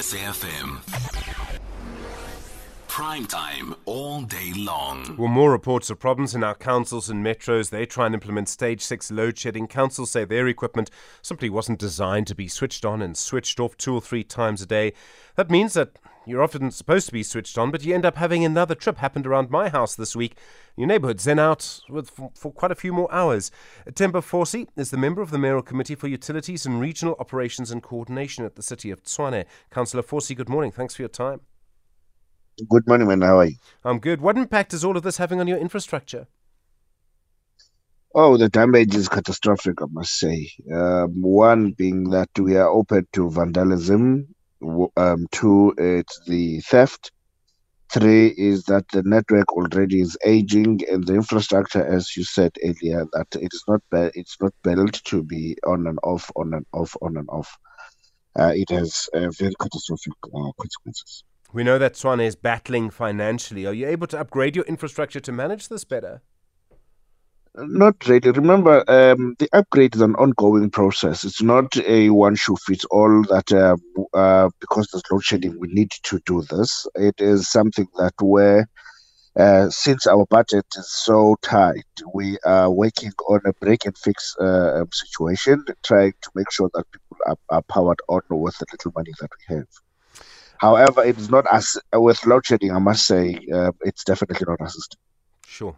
SAFM. Prime time all day long. Well, more reports of problems in our councils and metros. They try and implement stage six load shedding. Councils say their equipment simply wasn't designed to be switched on and switched off two or three times a day. That means that you're often supposed to be switched on, but you end up having another trip. Happened around my house this week. Your neighbourhood's then out with, for, for quite a few more hours. Themba Fosi is the member of the Mayoral Committee for Utilities and Regional Operations and Coordination at the City of Tshwane. Councillor Fosi, good morning. Thanks for your time. Good morning, man. How are you? I'm good. What impact is all of this having on your infrastructure? Oh, the damage is catastrophic, I must say. Um, one being that we are open to vandalism. Um, two, it's the theft. Three is that the network already is aging, and the infrastructure, as you said earlier, that it is not it's not built to be on and off, on and off, on and off. Uh, it has uh, very catastrophic uh, consequences. We know that Tshwane is battling financially. Are you able to upgrade your infrastructure to manage this better? Not really. Remember, um, the upgrade is an ongoing process. It's not a one shoe fits all that uh, uh, because there's load shedding, we need to do this. It is something that where, uh, since our budget is so tight, we are working on a break and fix uh, um, situation, trying to make sure that people are, are powered on with the little money that we have. However, it is not as with load shedding. I must say, uh, it's definitely not assisting. Sure.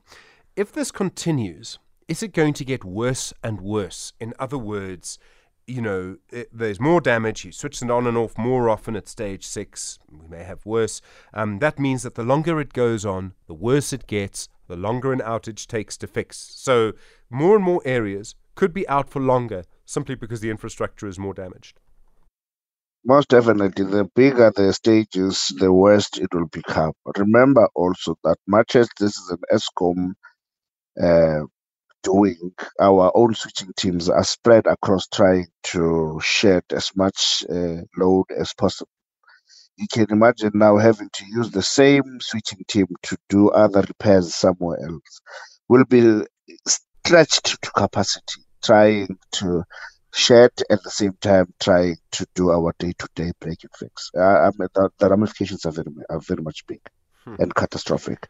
If this continues, is it going to get worse and worse? In other words, you know, it, there's more damage. You switch it on and off more often at stage six. We may have worse. Um, that means that the longer it goes on, the worse it gets, the longer an outage takes to fix. So, more and more areas could be out for longer simply because the infrastructure is more damaged. Most definitely, the bigger the stages, the worse it will become. Remember also that much as this is an Eskom doing, our own switching teams are spread across trying to shed as much uh, load as possible. You can imagine now having to use the same switching team to do other repairs somewhere else. We'll be stretched to capacity, trying to shed at the same time trying to do our day-to-day break and fix. Uh, I mean, the, the, ramifications are very, are very much big hmm. and catastrophic.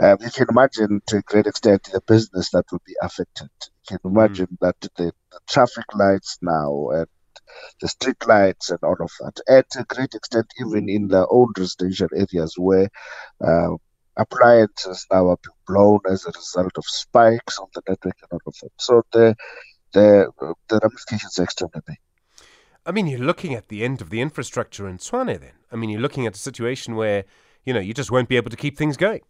Um, you can imagine to a great extent the business that will be affected. You can imagine hmm. that the, the, traffic lights now and the street lights and all of that. At a great extent, even in the old residential areas where uh, appliances now are being blown as a result of spikes on the network and all of that. So the the the ramifications are extremely big. I mean, you're looking at the end of the infrastructure in Tshwane then. I mean, you're looking at a situation where, you know, you just won't be able to keep things going.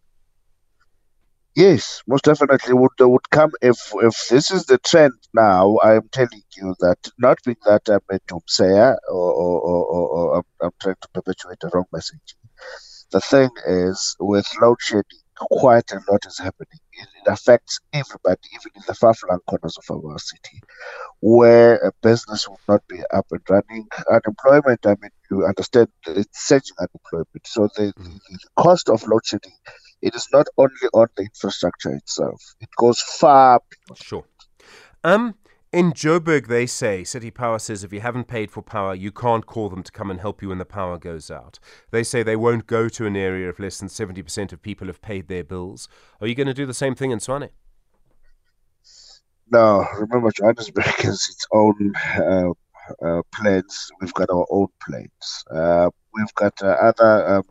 Yes, most definitely would uh, would come if if this is the trend now. I'm telling you that not being that I'm a doomsayer or, or, or, or I'm, I'm trying to perpetuate the wrong message. The thing is, with load shedding, quite a lot is happening. It, it affects everybody, even in the far-flung corners of our city, where a business will not be up and running. Unemployment, I mean, you understand, it's surging unemployment. So the, mm. the, cost of load shedding, it is not only on the infrastructure itself. It goes far beyond. Sure. Um, in Joburg, they say, City Power says if you haven't paid for power, you can't call them to come and help you when the power goes out. They say they won't go to an area if less than 70% of people have paid their bills. Are you going to do the same thing in Tshwane? No, remember, Johannesburg has its own uh, uh, plans. We've got our own plans. Uh, we've got uh, other um,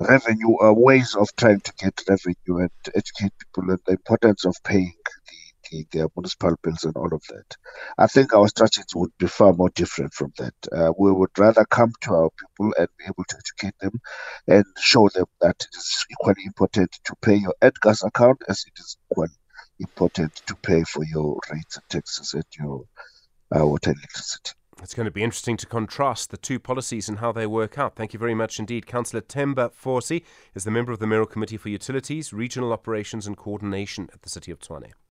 revenue ways of trying to get revenue and educate people on the importance of paying their municipal bills and all of that. I think our strategy would be far more different from that. We would rather come to our people and be able to educate them and show them that it is equally important to pay your gas account as it is equally important to pay for your rates and taxes and your Uh, water and electricity. It's going to be interesting to contrast the two policies and how they work out. Thank you very much indeed. Councillor Themba Fosi is the member of the Mayoral Committee for Utilities, Regional Operations and Coordination at the City of Tshwane.